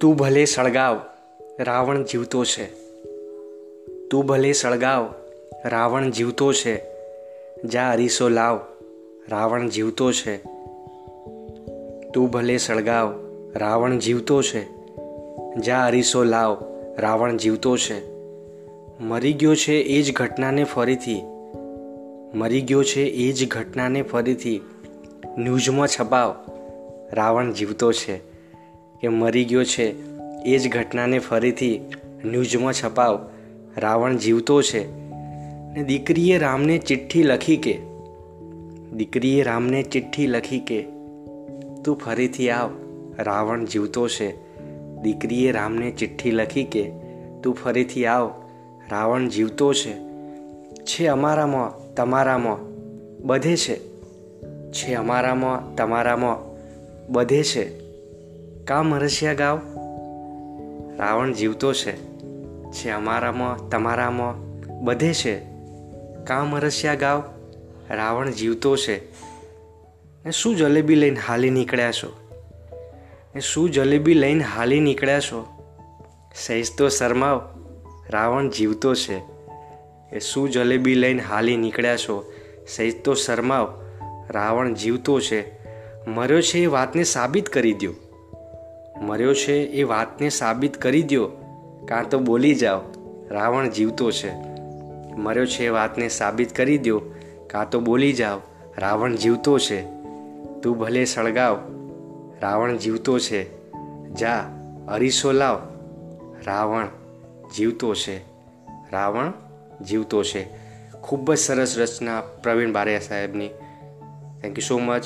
તું ભલે સળગાવ, રાવણ જીવતો છે. તું ભલે સળગાવ, રાવણ જીવતો છે. જા અરીસો લાવ, રાવણ જીવતો છે. તું ભલે સળગાવ, રાવણ જીવતો છે. જા અરીસો લાવ, રાવણ જીવતો છે. મરી ગયો છે એ જ ઘટનાને ફરીથી. મરી ગયો છે એ જ ઘટનાને ફરીથી. ન્યૂઝમાં છપાવ, રાવણ જીવતો છે. કે મરી ગયો છે, એ જ ઘટનાને ફરીથી ન્યૂઝમાં છપાવ. રાવણ જીવતો છે. ને દીકરીએ રામને ચિઠ્ઠી લખી કે, દીકરીએ રામને ચિઠ્ઠી લખી કે, તું ફરીથી આવ. રાવણ જીવતો છે. દીકરીએ રામને ચિઠ્ઠી લખી કે, તું ફરીથી આવ. રાવણ જીવતો છે. છે અમારામાં, તમારામાં. બધે છે. છે અમારામાં, તમારામાં. બધે છે. કા મરસિયા ગાવ? રાવણ જીવતો છે. છે અમારામાં, તમારામાં, બધે છે. કા મરસિયા ગાવ? રાવણ જીવતો છે. ને શું જલેબી લઈને હાલી નીકળ્યા છો? ને શું જલેબી લઈને હાલી નીકળ્યા છો? સહેજ તો શરમાવ, રાવણ જીવતો છે. એ શું જલેબી લઈને હાલી નીકળ્યા છો? સહેજ તો શરમાવ, રાવણ જીવતો છે. મર્યો છે એ વાતને સાબિત કરી દો મર્યો છે એ વાતને સાબિત કરી દો કાં તો બોલી જાઓ. રાવણ જીવતો છે. મર્યો છે એ વાતને સાબિત કરી દો કાં તો બોલી જાઓ. રાવણ જીવતો છે. તું ભલે સળગાવ. રાવણ જીવતો છે. જા, અરીસો લાવ. રાવણ જીવતો છે. રાવણ જીવતો છે. ખૂબ જ સરસ રચના પ્રવીણ બારિયા સાહેબની. Thank you so much